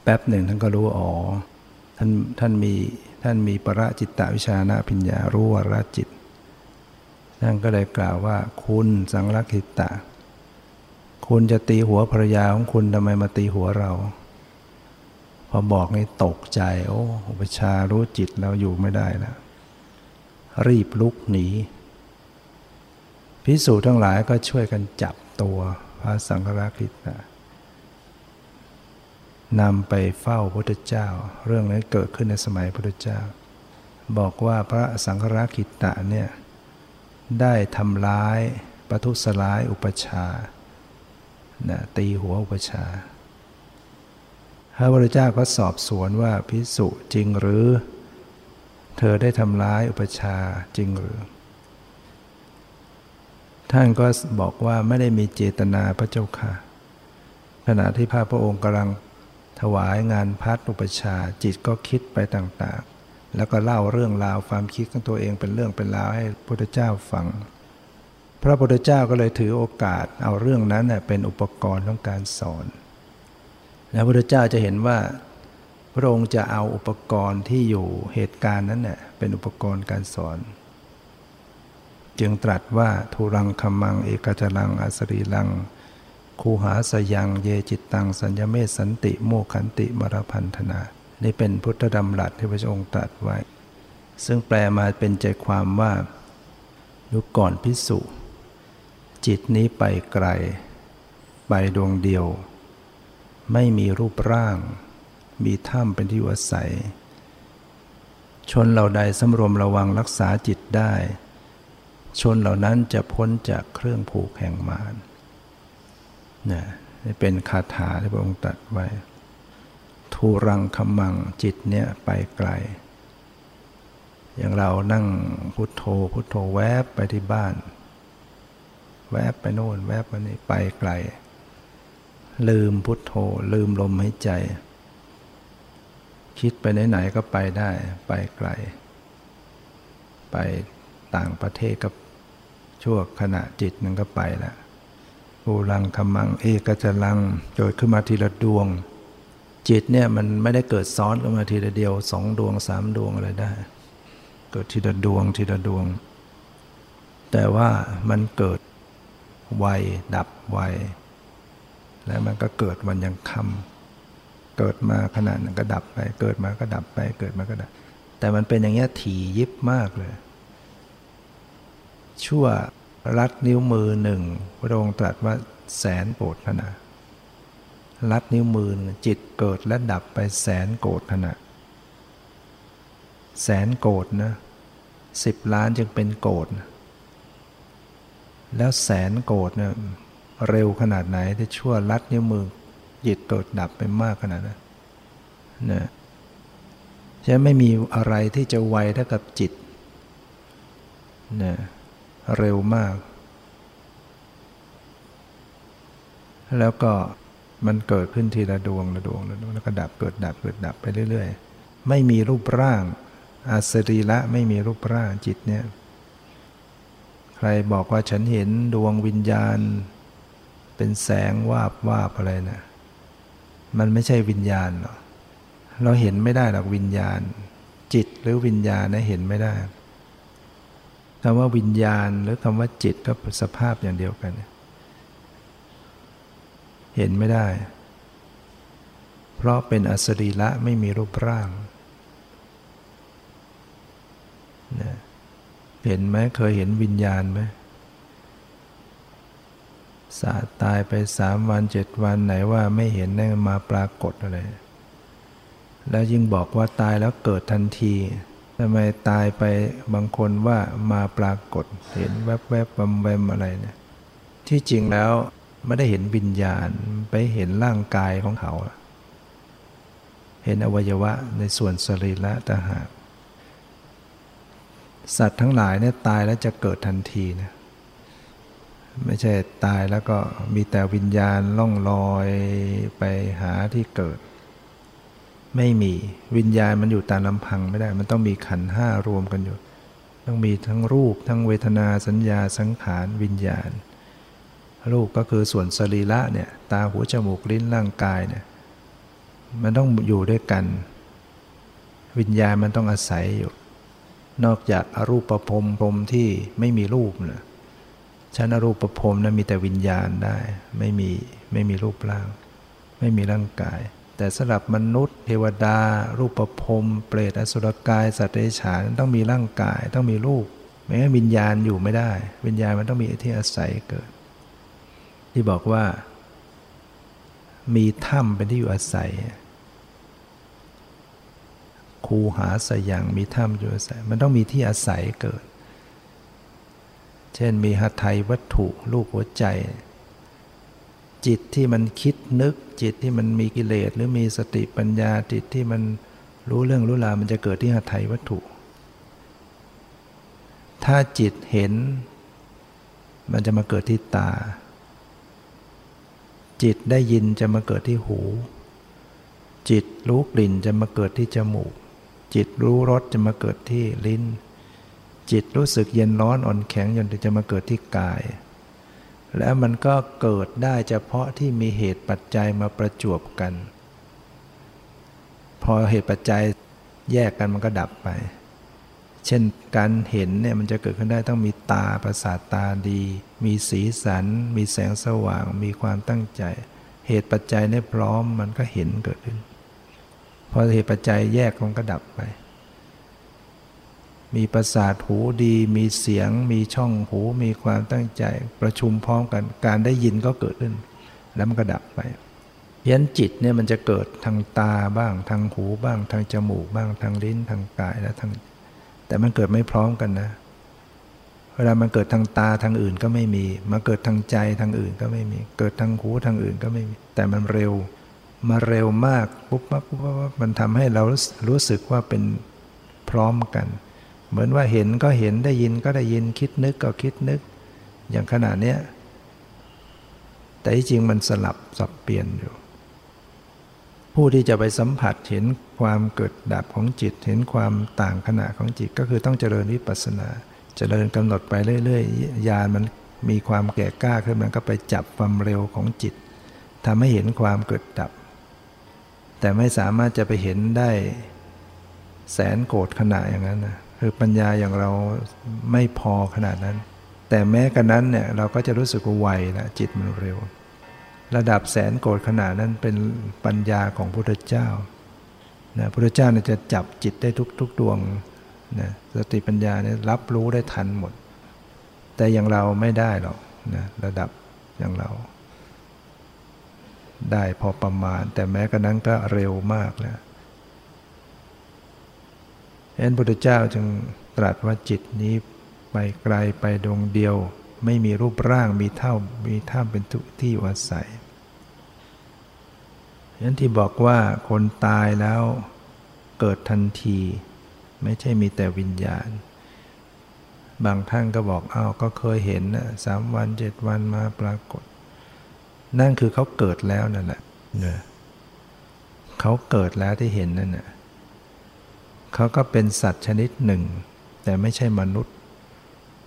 ป๊บหนึ่งท่านก็รู้อ๋อท่านท่านมีท่านมีประจิตตวิชานาพิญญารู้วรจิตท่านก็เลยกล่าวว่าคุณสังรักิตะ คุณจะตีหัวภรรยาของคุณทำไมมาตีหัวเรา พอบอกนี่ตกใจ โอ้อุปชารู้จิตแล้วอยู่ไม่ได้แล้วรีบลุกหนีพิสูจน์ทั้งหลายก็ช่วยกันจับตัวพระสังฆราคิตนะ นำไปเฝ้าพระพุทธเจ้า เรื่องนี้เกิดขึ้นในสมัยพระพุทธเจ้า บอกว่าพระสังฆราคิตะเนี่ยได้ทำร้ายประทุษร้ายอุปชานะตีหัวอุปชา พระพุทธเจ้าก็สอบสวนว่าพิสุจริงหรือ เธอได้ทำร้ายอุปชาจริงหรือ ท่านก็บอกว่าไม่ได้มีเจตนาพระเจ้าค่ะ ขณะที่พระพระองค์กำลัง ถวายงานพัดอุปชาจิตก็คิดไปต่างๆ แล้วก็เล่าเรื่องราวความคิดของตัวเองเป็นเรื่องเป็นราวให้พระพุทธเจ้าฟัง พระพุทธเจ้าก็เลยถือโอกาสเอาเรื่องนั้นเป็นอุปกรณ์ของการสอน แล้วพระพุทธเจ้าจะเห็นว่า พระองค์จะเอาอุปกรณ์ที่อยู่เหตุการณ์นั้นเน่ยเป็นอุปกรณ์การสอน จึงตรัสว่าทุรังคมัง เอกจรังอสรีลัง คูหาสยังเยจิตตังสัญญเมสันติโมขันติมรพันธนา นี่เป็นพุทธดำรัสที่พระองค์ตรัสไว้ ซึ่งแปลมาเป็นใจความว่ายุก่อนพิสุจิตนี้ไปไกล ไปดวงเดียว ไม่มีรูปร่าง มีถ้ำเป็นที่อาศัย ชนเหล่าใดสำรวมระวังรักษาจิตได้ ชนเหล่านั้นจะพ้นจากเครื่องผูกแห่งมาร นี่เป็นคาถาที่พระองค์ตรัสไว้ทูรังคมังจิตเนี่ยไปไกล อย่างเรานั่งพุทโธพุทโธแวบไปที่บ้าน แวบไปโน่น แวบมานี่ไปไกล ลืมพุทโธ ลืมลมหายใจ คิดไปไหนๆก็ไปได้ ไปไกล ไปต่างประเทศกับชั่วขณะจิตนึงก็ไปแล้ว ภูลังคมัง เอกจลังเกิดขึ้นมาทีละดวง จิตเนี่ยมันไม่ได้เกิดซ้อนขึ้นมาทีละเดียวสองดวงสามดวงอะไรได้ เกิดทีละดวงทีละดวง แต่ว่ามันเกิดไวดับไวแล้วมันก็เกิดวันยังคำเกิดมาขนาดนั้นก็ดับไป เกิดมาก็ดับไป เกิดมาก็ดับ แต่มันเป็นอย่างเงี้ยถี่ยิบมากเลย ชั่ว รัดนิ้วมือหนึ่งพระองค์ตรัสว่าแสนโกรธขณะรัดนิ้วมือจิตเกิดและดับไปแสนโกรธขณะแสนโกรธนะสิบล้านจึงเป็นโกรธแล้วแสนโกรธเนี่ยเร็วขนาดไหนที่ชั่วลัดนิ้วมือจิตเกิดดับไปมากขนาดนั้นนะฉะนั้นไม่มีอะไรที่จะไวเท่ากับจิตนะ เร็วมาก แล้วก็มันเกิดขึ้นทีละดวงละดวงละดวงแล้วก็ดับเกิดดับเกิดดับไปเรื่อยๆ ไม่มีรูปร่างอาสรีละไม่มีรูปร่างจิตเนี่ย ใครบอกว่าฉันเห็นดวงวิญญาณ เป็นแสงวาบวาบอะไรนะ มันไม่ใช่วิญญาณหรอกเราเห็นไม่ได้หรอกวิญญาณ จิตหรือวิญญาณนะเห็นไม่ได้ คำว่าวิญญาณหรือคำว่าจิตก็สภาพอย่างเดียวกัน เห็นไม่ได้ เพราะเป็นอสรีละไม่มีรูปร่างนะเห็นไหมเคยเห็นวิญญาณไหมสาตายไปสามวันเจ็ดวันไหนว่าไม่เห็นได้มาปรากฏอะไร แล้วยิ่งบอกว่าตายแล้วเกิดทันที ทำไมตายไปบางคนว่ามาปรากฏเห็นแวบๆแวมแวมอะไรเนี่ยที่จริงแล้วไม่ได้เห็นวิญญาณไปเห็นร่างกายของเขา เห็นอวัยวะในส่วนสรีระต่างหากสัตว์ทั้งหลายเนี่ยตายแล้วจะเกิดทันทีนะไม่ใช่ตายแล้วก็มีแต่วิญญาณล่องลอยไปหาที่เกิด ไม่มีวิญญาณมันอยู่ตามลำพังไม่ได้ มันต้องมีขันห้ารวมกันอยู่ ต้องมีทั้งรูป ทั้งเวทนาสัญญาสังขารวิญญาณ รูปก็คือส่วนสรีระเนี่ยตาหูจมูกลิ้นร่างกายเนี่ยมันต้องอยู่ด้วยกัน วิญญาณมันต้องอาศัยอยู่ นอกจากอรูปภพพรมที่ไม่มีรูปนะชั้นอรูปภพนะมีแต่วิญญาณได้ ไม่มีไม่มีรูปร่าง ไม่มีร่างกาย แต่สำหรับมนุษย์ เทวดา รูปภพเปรตอสุรกาย สัตว์เดรัจฉานต้องมีร่างกายต้องมีรูปไม่งั้นวิญญาณอยู่ไม่ได้ วิญญาณมันต้องมีที่อาศัยเกิด ที่บอกว่า มีถ้ำเป็นที่อยู่อาศัยคูหาสยังมีถ้ำอยู่อาศัย มันต้องมีที่อาศัยเกิด เช่นมีหัตถยวัตถุลูกหัวใจ จิตที่มันคิดนึก จิตที่มันมีกิเลสหรือมีสติปัญญาจิตที่มันรู้เรื่องรู้ราวมันจะเกิดที่หัตถยวัตถุ ถ้าจิตเห็น มันจะมาเกิดที่ตา จิตได้ยินจะมาเกิดที่หู จิตรู้กลิ่นจะมาเกิดที่จมูก จิตรู้รสจะมาเกิดที่ลิ้น จิตรู้สึกเย็นร้อนอ่อนแข็งจนจะมาเกิดที่กาย แล้วมันก็เกิดได้เฉพาะที่มีเหตุปัจจัยมาประจวบกัน พอเหตุปัจจัยแยกกันมันก็ดับไป เช่นการเห็นเนี่ยมันจะเกิดขึ้นได้ต้องมีตาประสาทตาดี มีสีสัน มีแสงสว่าง มีความตั้งใจ เหตุปัจจัยเนี่ยพร้อมมันก็เห็นเกิดขึ้น พอเหตุปัจจัยแยกมันก็ดับไป มีประสาทหูดี มีเสียง มีช่องหู มีความตั้งใจประชุมพร้อมกัน การได้ยินก็เกิดขึ้น แล้วมันก็ดับไปยันจิตเนี่ยมันจะเกิดทางตาบ้างทางหูบ้างทางจมูกบ้างทางลิ้นทางกายและทาง แต่มันเกิดไม่พร้อมกันนะ เวลามันเกิดทางตาทางอื่นก็ไม่มี มาเกิดทางใจทางอื่นก็ไม่มี เกิดทางหูทางอื่นก็ไม่มี แต่มันเร็ว มาเร็วมากปุ๊บปั๊บปุ๊บปั๊บมันทำให้เรารู้สึกว่าเป็นพร้อมกัน เหมือนว่าเห็นก็เห็นได้ยินก็ได้ยินคิดนึกก็คิดนึก อย่างขนาดนี้แต่ที่จริงมันสลับสับเปลี่ยนอยู่ ผู้ที่จะไปสัมผัสเห็นความเกิดดับของจิต เห็นความต่างขณะของจิตก็คือต้องเจริญวิปัสสนา เจริญกำหนดไปเรื่อยๆญาณมันมีความแก่กล้าขึ้นมันก็ไปจับความเร็วของจิตทำให้เห็นความเกิดดับ แต่ไม่สามารถจะไปเห็นได้แสนโกรธขณะอย่างนั้นนะ คือปัญญาอย่างเราไม่พอขนาดนั้น แต่แม้กระนั้นเนี่ยเราก็จะรู้สึกว่าไวนะจิตมันเร็ว ระดับแสนโกรธขนาดนั้นเป็นปัญญาของพระพุทธเจ้านะพระพุทธเจ้าเนี่ยจะจับจิตได้ทุกทุกดวงนะสติปัญญาเนี่ยรับรู้ได้ทันหมด แต่อย่างเราไม่ได้หรอกนะระดับอย่างเรา ได้พอประมาณ แต่แม้กระนั้นก็เร็วมากแล้ว ฉะนั้นพุทธเจ้าจึงตรัสว่าจิตนี้ไปไกลไปดวงเดียว ไม่มีรูปร่างมีเท่ามีท่าเป็นทุกที่อาศัยฉะนั้นที่บอกว่าคนตายแล้วเกิดทันที ไม่ใช่มีแต่วิญญาณ บางท่านก็บอกอ้าวก็เคยเห็นนะสามวันเจ็ดวันมาปรากฏ นั่นคือเขาเกิดแล้วนั่นแหละเนี่ยเขาเกิดแล้วที่เห็นนั่นน่ะ เขาก็เป็นสัตว์ชนิดหนึ่ง แต่ไม่ใช่มนุษย์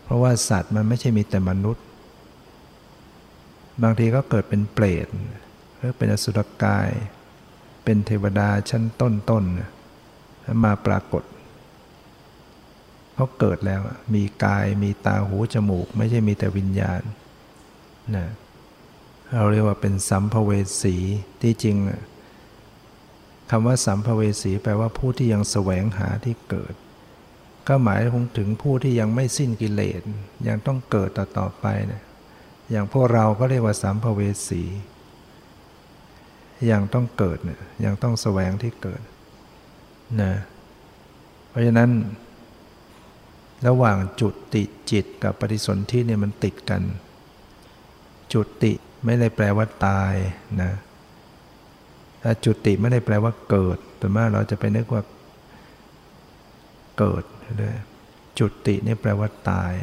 เพราะว่าสัตว์มันไม่ใช่มีแต่มนุษย์ บางทีก็เกิดเป็นเปรตหรือเป็นอสุรกาย เป็นเทวดาชั้นต้นๆมาปรากฏเขาเกิดแล้วมีกายมีตาหูจมูก ไม่ใช่มีแต่วิญญาณนะเราเรียกว่าเป็นสัมภเวสีที่จริง คำว่าสัมภเวสีแปลว่าผู้ที่ยังแสวงหาที่เกิด ก็หมายถึงผู้ที่ยังไม่สิ้นกิเลสยังต้องเกิดต่อต่อไปเนี่ยอย่างพวกเราก็เรียกว่าสัมภเวสียังต้องเกิดเนี่ยยังต้องแสวงที่เกิดนะเพราะฉะนั้น ระหว่างจุดติจิตกับปฏิสนธิเนี่ยมันติดกัน จุดติไม่ได้แปลว่าตายนะ จุติไม่ได้แปลว่าเกิด แต่มากเราจะไปนึกว่าเกิดเลยจุตินี่แปลว่าตาย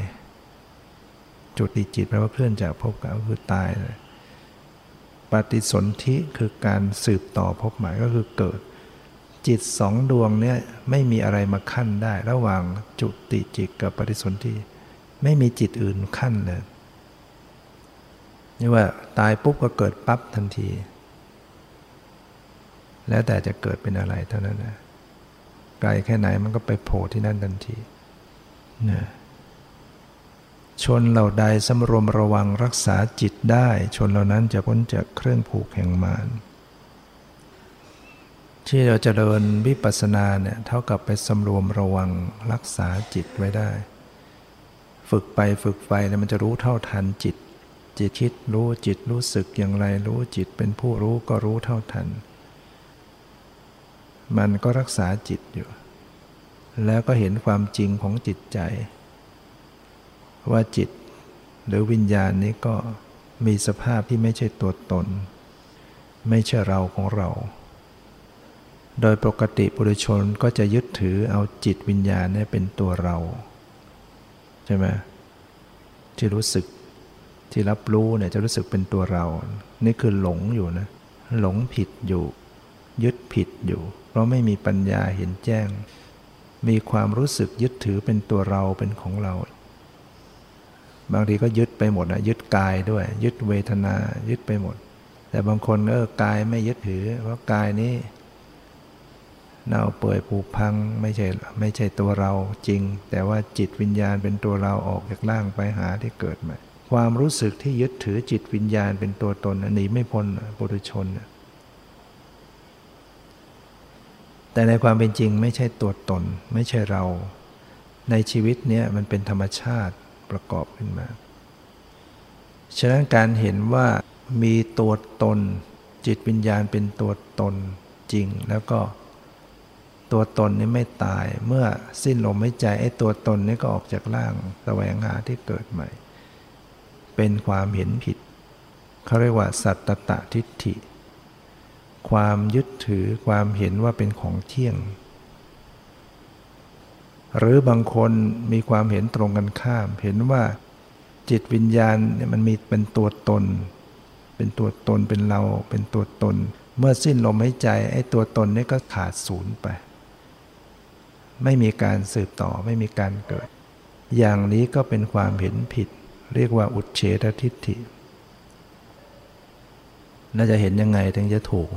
จุติจิตแปลว่าเคลื่อนจากภพก็คือตายเลยปฏิสนธิคือการสืบต่อพบหมายก็คือเกิด จิตสองดวงเนี่ยไม่มีอะไรมาขั้นได้ ระหว่างจุติจิตกับปฏิสนธิไม่มีจิตอื่นขั้นเลยนี่ว่าตายปุ๊บก็เกิดปั๊บทันที แล้วแต่จะเกิดเป็นอะไรเท่านั้นนะไกลแค่ไหนมันก็ไปโผล่ที่นั่นทันทีนะชนเหล่าใดสำรวมระวังรักษาจิตได้ ชนเหล่านั้นจะพ้นจากเครื่องผูกแห่งมารที่เราจะเดินวิปัสสนาเนี่ยเท่ากับไปสำรวมระวังรักษาจิตไว้ได้ ฝึกไปฝึกไปแล้วมันจะรู้เท่าทันจิตจิตคิดรู้จิตรู้สึกอย่างไรรู้จิตเป็นผู้รู้ก็รู้เท่าทัน มันก็รักษาจิตอยู่ แล้วก็เห็นความจริงของจิตใจ ว่าจิตหรือวิญญาณนี้ก็มีสภาพที่ไม่ใช่ตัวตน ไม่ใช่เราของเรา โดยปกติปุถุชนก็จะยึดถือเอาจิตวิญญาณนี่เป็นตัวเรา ใช่ไหมที่รู้สึกที่รับรู้เนี่ยจะรู้สึกเป็นตัวเรา นี่คือหลงอยู่นะ หลงผิดอยู่ ยึดผิดอยู่ ราะไม่มีปัญญาเห็นแจ้ง มีความรู้สึกยึดถือเป็นตัวเราเป็นของเรา บางทีก็ยึดไปหมดนะยึดกายด้วย ยึดเวทนา ยึดไปหมด แต่บางคนเออกายไม่ยึดถือ เพราะกายนี้เน่าเปื่อยผุพังไม่ใช่ไม่ใช่ตัวเราจริง แต่ว่าจิตวิญญาณเป็นตัวเราออกจากร่างไปหาที่เกิดใหม่ความรู้สึกที่ยึดถือจิตวิญญาณเป็นตัวตนหนีไม่พ้นปุถุชน แต่ในความเป็นจริงไม่ใช่ตัวตน ไม่ใช่เรา ในชีวิตเนี้ยมันเป็นธรรมชาติประกอบขึ้นมา ฉะนั้นการเห็นว่ามีตัวตน จิตวิญญาณเป็นตัวตนจริง แล้วก็ตัวตนนี้ไม่ตาย เมื่อสิ้นลมหายใจไอ้ตัวตนนี้ก็ออกจากร่างแสวงหาที่เกิดใหม่ เป็นความเห็นผิดเขาเรียกว่าสัตตตทิฏฐิ ความยึดถือความเห็นว่าเป็นของเที่ยง หรือบางคนมีความเห็นตรงกันข้าม เห็นว่าจิตวิญญาณเนี่ยมันมีเป็นตัวตน เป็นตัวตนเป็นเรา เป็นตัวตน เมื่อสิ้นลมหายใจไอ้ตัวตนนี่ก็ขาดศูนย์ไป ไม่มีการสืบต่อไม่มีการเกิด อย่างนี้ก็เป็นความเห็นผิด เรียกว่าอุดเฉททิฏฐิน่าจะเห็นยังไงถึงจะถูก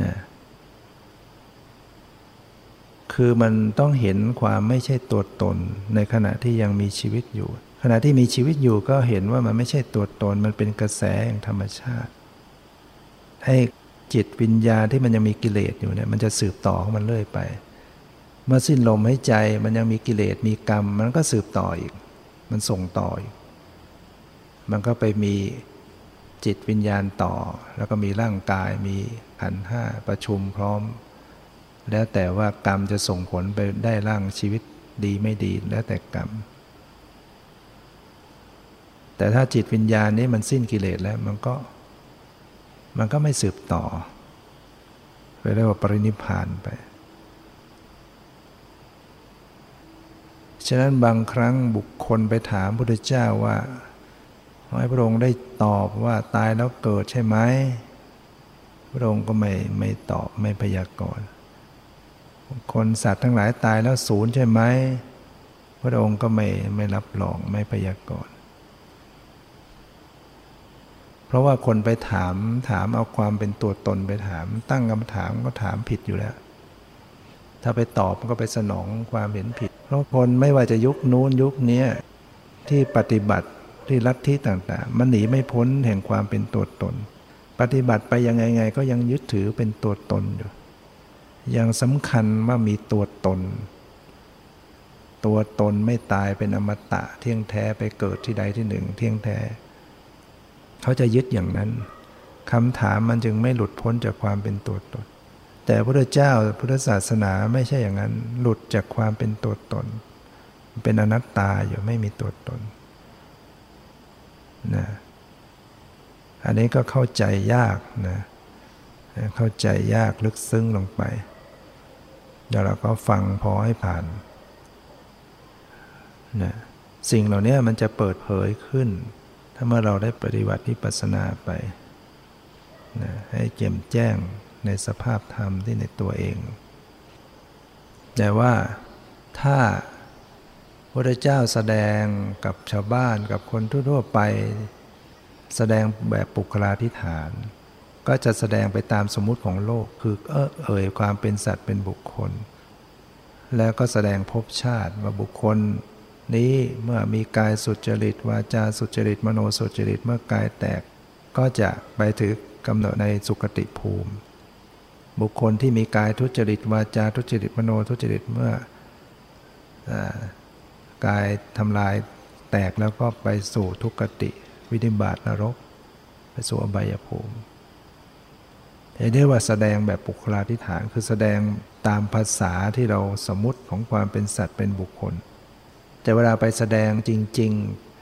นะคือมันต้องเห็นความไม่ใช่ตัวตนในขณะที่ยังมีชีวิตอยู่ ขณะที่มีชีวิตอยู่ก็เห็นว่ามันไม่ใช่ตัวตน มันเป็นกระแสแห่งธรรมชาติ ให้จิตวิญญาณที่มันยังมีกิเลสอยู่เนี่ยมันจะสืบต่อของมันเรื่อยไป เมื่อสิ้นลมหายใจมันยังมีกิเลสมีกรรม มันก็สืบต่ออีก มันส่งต่ออีกมันก็ไปมี จิตวิญญาณต่อ แล้วก็มีร่างกายมีขันห้าประชุมพร้อม แล้วแต่ว่ากรรมจะส่งผลไปได้ร่างชีวิตดีไม่ดีแล้วแต่กรรม แต่ถ้าจิตวิญญาณนี้มันสิ้นกิเลสแล้วมันก็ มันก็ไม่สืบต่อไปเรียกว่าปรินิพานไป ฉะนั้นบางครั้งบุคคลไปถามพระพุทธเจ้าว่า ขอให้พระองค์ได้ตอบว่าตายแล้วเกิดใช่ไหมพระองค์ก็ไม่ไม่ตอบไม่พยากรณ์คนสัตว์ทั้งหลายตายแล้วศูนย์ใช่ไหมพระองค์ก็ไม่ไม่รับรองไม่พยากรณ์เพราะว่าคนไปถามถามเอาความเป็นตัวตนไปถาม ตั้งคำถามก็ถามผิดอยู่แล้ว ถ้าไปตอบก็ไปสนองความเห็นผิด เพราะคนไม่ว่าจะยุคนู้นยุคนี้ที่ปฏิบัติ ที่ลัทธิต่างๆ มันหนีไม่พ้นแห่งความเป็นตัวตน ปฏิบัติไปยังไงไงก็ยังยึดถือเป็นตัวตนอยู่ ยังสำคัญว่ามีตัวตน ตัวตนไม่ตายเป็นอมตะเที่ยงแท้ไปเกิดที่ใดที่หนึ่ง เที่ยงแท้ เขาจะยึดอย่างนั้นคำถามมันจึงไม่หลุดพ้นจากความเป็นตัวตน แต่พระเจ้าพุทธศาสนาไม่ใช่อย่างนั้น หลุดจากความเป็นตัวตน เป็นอนัตตาอยู่ไม่มีตัวตน นะอันนี้ก็เข้าใจยากนะเข้าใจยากลึกซึ้งลงไป เดี๋ยวเราก็ฟังพอให้ผ่านนะสิ่งเหล่านี้มันจะเปิดเผยขึ้น ถ้าเมื่อเราได้ปฏิบัติวิปัสสนาไปนะให้เจ่มแจ้งในสภาพธรรมที่ในตัวเอง แต่ว่าถ้า พระเจ้าแสดงกับชาวบ้านกับคนทั่วๆไป แสดงแบบปุคลาธิฐาน ก็จะแสดงไปตามสมมุติของโลก คือเออเอ่ยความเป็นสัตว์เป็นบุคคล แล้วก็แสดงภพชาติว่าบุคคล นี้เมื่อมีกายสุจริตวาจาสุจริตมโนสุจริตเมื่อกายแตก ก็จะไปถือกำเนิดในสุคติภูมิ บุคคลที่มีกายทุจริตวาจาทุจริตมโนทุจริตเมื่อ กายทำลายแตกแล้วก็ไปสู่ทุกขติ วินิบาตนรก ไปสู่อบายภูมิเรียกว่าแสดงแบบปุคลาธิฐานคือแสดงตามภาษาที่เราสมมติของความเป็นสัตว์เป็นบุคคล แต่เวลาไปแสดงจริง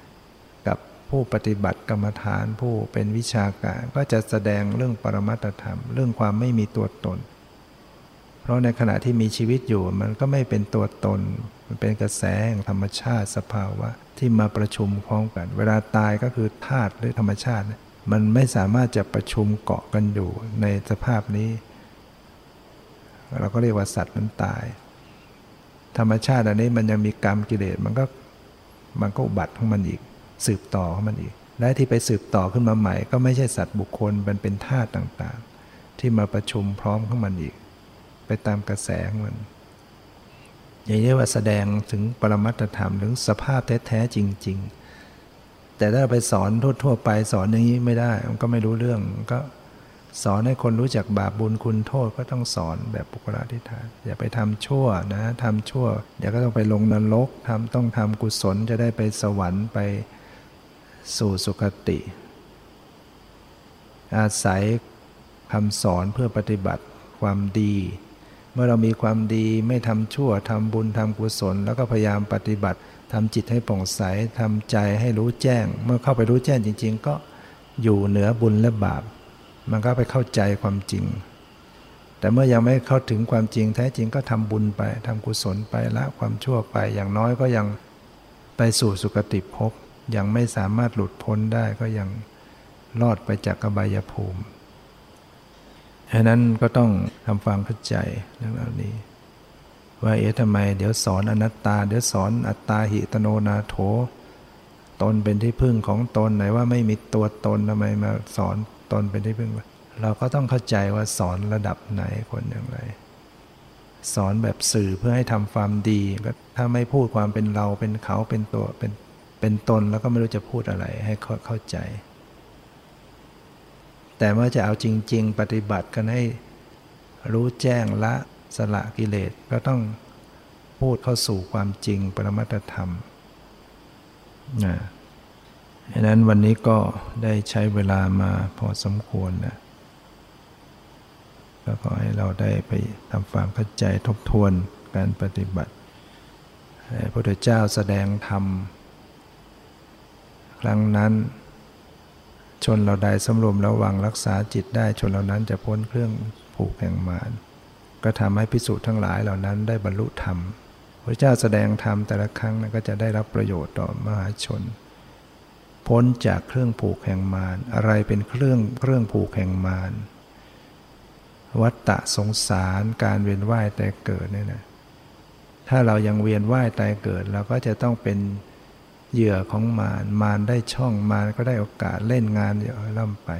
ๆ กับผู้ปฏิบัติกรรมฐานผู้เป็นวิชาการ ก็จะแสดงเรื่องปรมัตธรรม เรื่องความไม่มีตัวตน เพราะในขณะที่มีชีวิตอยู่มันก็ไม่เป็นตัวตน มันเป็นกระแสแห่งธรรมชาติสภาวะ ที่มาประชุมพร้อมกัน เวลาตายก็คือธาตุหรือธรรมชาติ มันไม่สามารถจะประชุมเกาะกันอยู่ในสภาพนี้ เราก็เรียกว่าสัตว์นั้นตาย ธรรมชาติอันนี้มันยังมีกรรมกิเลสมันก็มันก็อุบัติของมันอีก สืบต่อของมันอีก และที่ไปสืบต่อขึ้นมาใหม่ ก็ไม่ใช่สัตว์บุคคลมันเป็นธาตุต่างๆ ที่มาประชุมพร้อมของมันอีก ไปตามกระแสของมัน อย่างนี้ว่าแสดงถึงปรมัตธรรมถึงสภาพแท้ๆจริง ๆ แต่ถ้าไปสอนทั่วๆไปสอนอย่างนี้ไม่ได้ มันก็ไม่รู้เรื่องก็สอนให้คนรู้จักบาปบุญคุณโทษก็ต้องสอนแบบปุกราธิฐานอย่าไปทำชั่วนะทำชั่วเดี๋ยวก็ต้องไปลงนรกทำต้องทำกุศลจะได้ไปสวรรค์ไปสู่สุคติ อาศัยคำสอนเพื่อปฏิบัติความดี มื่อเรามีความดีไม่ทำชั่วทำบุญทำกุศล แล้วก็พยายามปฏิบัติทำจิตให้ผ่องใสทำใจให้รู้แจ้ง เมื่อเข้าไปรู้แจ้งจริง ๆ ก็อยู่เหนือบุญและบาป มันก็ไปเข้าใจความจริง แต่เมื่อยังไม่เข้าถึงความจริงแท้จริงก็ทำบุญไปทำกุศลไปละความชั่วไปอย่างน้อยก็ยังไปสู่สุคติภพยังไม่สามารถหลุดพ้นได้ก็ยังรอดไปจากอบายภูมิ ฉะนั้นก็ต้องทำความเข้าใจเรื่องเหล่านี้ ว่าเอ๊ะทำไม เดี๋ยวสอนอนัตตา เดี๋ยวสอนอัตตาหิตโนนาโถ ตนเป็นที่พึ่งของตนไหนว่าไม่มีตัวตนทำไมมาสอนตนเป็นที่พึ่ง เราก็ต้องเข้าใจว่าสอนระดับไหนคนอย่างไร สอนแบบสื่อเพื่อให้ทำความดีก็ถ้าไม่พูดความเป็นเราเป็นเขาเป็นตัวเป็นเป็นตนแล้วก็ไม่รู้จะพูดอะไรให้เข้าใจ แต่เมื่อจะเอาจริง ๆ ปฏิบัติกันให้รู้แจ้งละสละกิเลสก็ต้องพูดเข้าสู่ความจริงปรมัตธรรมนะดังนั้นวันนี้ก็ได้ใช้เวลามาพอสมควรนะก็ขอให้เราได้ไปทำความเข้าใจทบทวนการปฏิบัติพระพุทธเจ้าแสดงธรรมครั้งนั้น ชนเราใดสำรวมระวังรักษาจิตได้ชนเหล่านั้นจะพ้นเครื่องผูกแห่งมารก็ทำให้พิสูจน์ทั้งหลายเหล่านั้นได้บรรลุธรรมพระเจ้าแสดงธรรมแต่ละครั้งก็จะได้รับประโยชน์ต่อมหาชน พ้นจากเครื่องผูกแห่งมารอะไรเป็นเครื่องเครื่องผูกแห่งมารวัฏฏะสงสารการเวียนว่ายแต่เกิดเนี่ยนะถ้าเรายังเวียนว่ายตายเกิดเราก็จะต้องเป็น เหยื่อของมารมารได้ช่องมารก็ได้โอกาสเล่นงานเยอะล่ำไป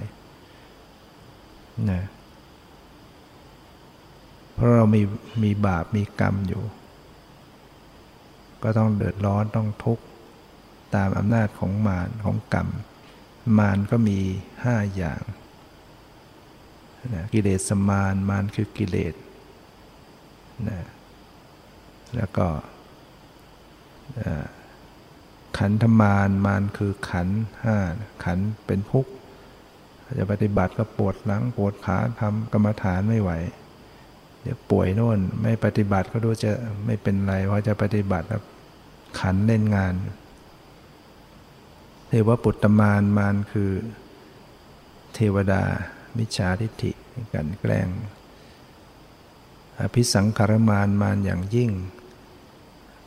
นะเพราะเรามีมีบาปมีกรรมอยู่ ก็ต้องเดือดร้อนต้องทุกข์ตามอำนาจของมารของกรรม มารก็มีห้าอย่างนะกิเลสมารมารคือกิเลสนะแล้วก็ ขันธมารมารคือขันห้าขันเป็นพุกจะปฏิบัติก็ปวดหลังปวดขาทำกรรมฐานไม่ไหวเดี๋ยวป่วยโน่นไม่ปฏิบัติก็ดูจะไม่เป็นไรเพราะจะปฏิบัติแล้วขันเล่นงานเทวปุตตมารมารคือ เทวดามิจฉาทิฏฐิกันแกล้งอภิสังขารมารมารอย่างยิ่ง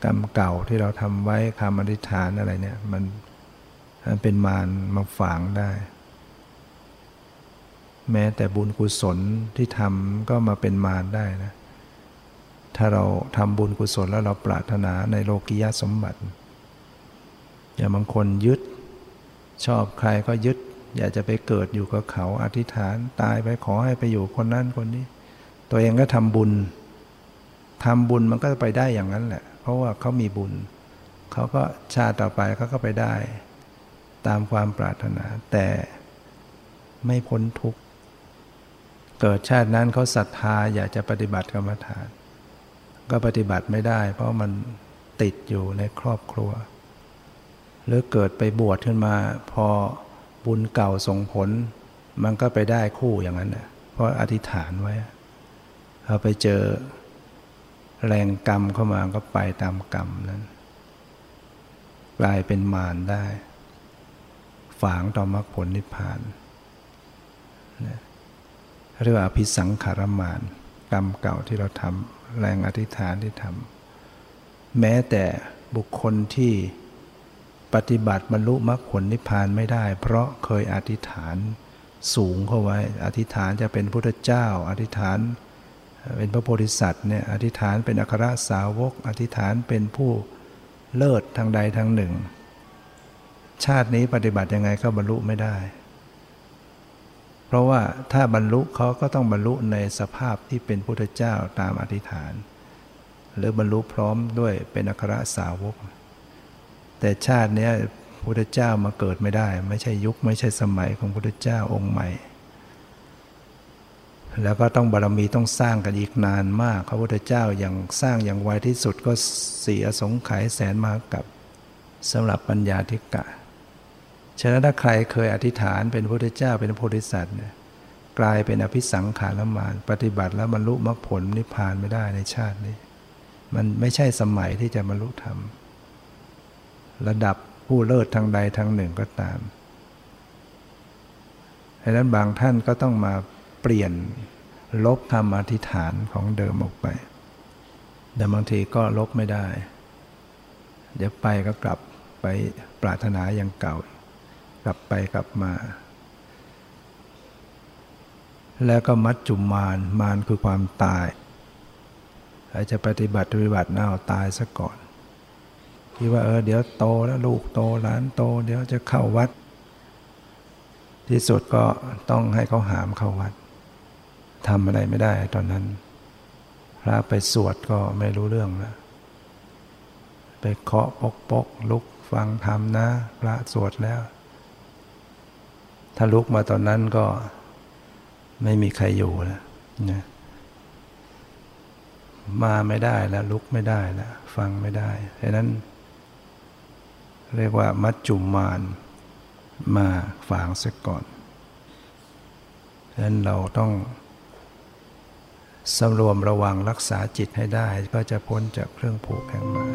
กรรมเก่าที่เราทำไว้คำอธิษฐานอะไรเนี่ย มันมันเป็นมารมาฝังได้ แม้แต่บุญกุศลที่ทำก็มาเป็นมารได้นะ ถ้าเราทำบุญกุศลแล้วเราปรารถนาในโลกิยสมบัติ อย่างบางคนยึด ชอบใครก็ยึด อยากจะไปเกิดอยู่กับเขาอธิษฐานตายไปขอให้ไปอยู่คนนั้นคนนี้ ตัวเองก็ทำบุญทำบุญมันก็ไปได้อย่างนั้นแหละ ราะว่าเขามีบุญ เขาก็ชาติต่อไปเขาก็ไปได้ ตามความปรารถนา แต่ไม่พ้นทุกข์เกิดชาตินั้นเขาศรัทธาอยากจะปฏิบัติกรรมฐาน ก็ปฏิบัติไม่ได้ เพราะมันติดอยู่ในครอบครัว หรือเกิดไปบวชขึ้นมา พอบุญเก่าส่งผล มันก็ไปได้คู่อย่างนั้นนะเพราะอธิษฐานไว้พอไปเจอ แรงกรรมเข้ามาก็ไปตามกรรมนั้น กลายเป็นมารได้ ฝางต่อมรรคผลนิพพานเรียกว่าพิสังขารมาน กรรมเก่าที่เราทำแรงอธิษฐานที่ทำแม้แต่บุคคลที่ปฏิบัติบรรลุมรรคผลนิพพานไม่ได้ เพราะเคยอธิษฐานสูงเข้าไว้ อธิษฐานจะเป็นพุทธเจ้า อธิษฐาน เป็นพระโพธิสัตว์เนี่ยอธิษฐานเป็นอัครสาวก อธิษฐานเป็นผู้เลิศทางใดทางหนึ่ง ชาตินี้ปฏิบัติยังไงก็บรรลุไม่ได้ เพราะว่าถ้าบรรลุเขาก็ต้องบรรลุในสภาพที่เป็นพุทธเจ้าตามอธิษฐาน หรือบรรลุพร้อมด้วยเป็นอัครสาวก แต่ชาตินี้พุทธเจ้ามาเกิดไม่ได้ ไม่ใช่ยุคไม่ใช่สมัยของพุทธเจ้าองค์ใหม่ แล้วก็ต้องบารมีต้องสร้างกันอีกนานมาก พระพุทธเจ้าอย่างสร้างอย่างไวที่สุดก็สี่อสงไขยแสนมากับสำหรับปัญญาธิกะ ฉะนั้นถ้าใครเคยอธิษฐานเป็นพระพุทธเจ้าเป็นโพธิสัตว์เนี่ยกลายเป็นอภิสังขารมานปฏิบัติแล้วบรรลุมรรคผลนิพพานไม่ได้ในชาตินี้ มันไม่ใช่สมัยที่จะบรรลุธรรม ระดับผู้เลิศทางใดทางหนึ่งก็ตามดังนั้นบางท่านก็ต้องมา เปลี่ยนลบธรรมอธิษฐานของเดิมออกไป แต่บางทีก็ลบไม่ได้ เดี๋ยวไปก็กลับไปปรารถนาอย่างเก่า กลับไปกลับมา แล้วก็มัดจุมมานมานคือความตายอาจจะปฏิบัติปฏิบัติน่าตายซะก่อนคิดว่าเออเดี๋ยวโตแล้วลูกโตหลานโต เดี๋ยวจะเข้าวัด ที่สุดก็ต้องให้เขาหามเข้าวัด ทำอะไรไม่ได้ตอนนั้น พระไปสวดก็ไม่รู้เรื่องแล้วไปเคาะปกปกลุกฟังธรรมนะ พระสวดแล้ว ถ้าลุกมาตอนนั้นก็ไม่มีใครอยู่แล้วนะมาไม่ได้แล้วลุกไม่ได้แล้วฟังไม่ได้ดังนั้น เรียกว่ามัจจุมานมาฝางเสียก่อนฉะนั้นเราต้อง สำรวมระวังรักษาจิตให้ได้ ก็จะพ้นจากเครื่องผูกแห่งมา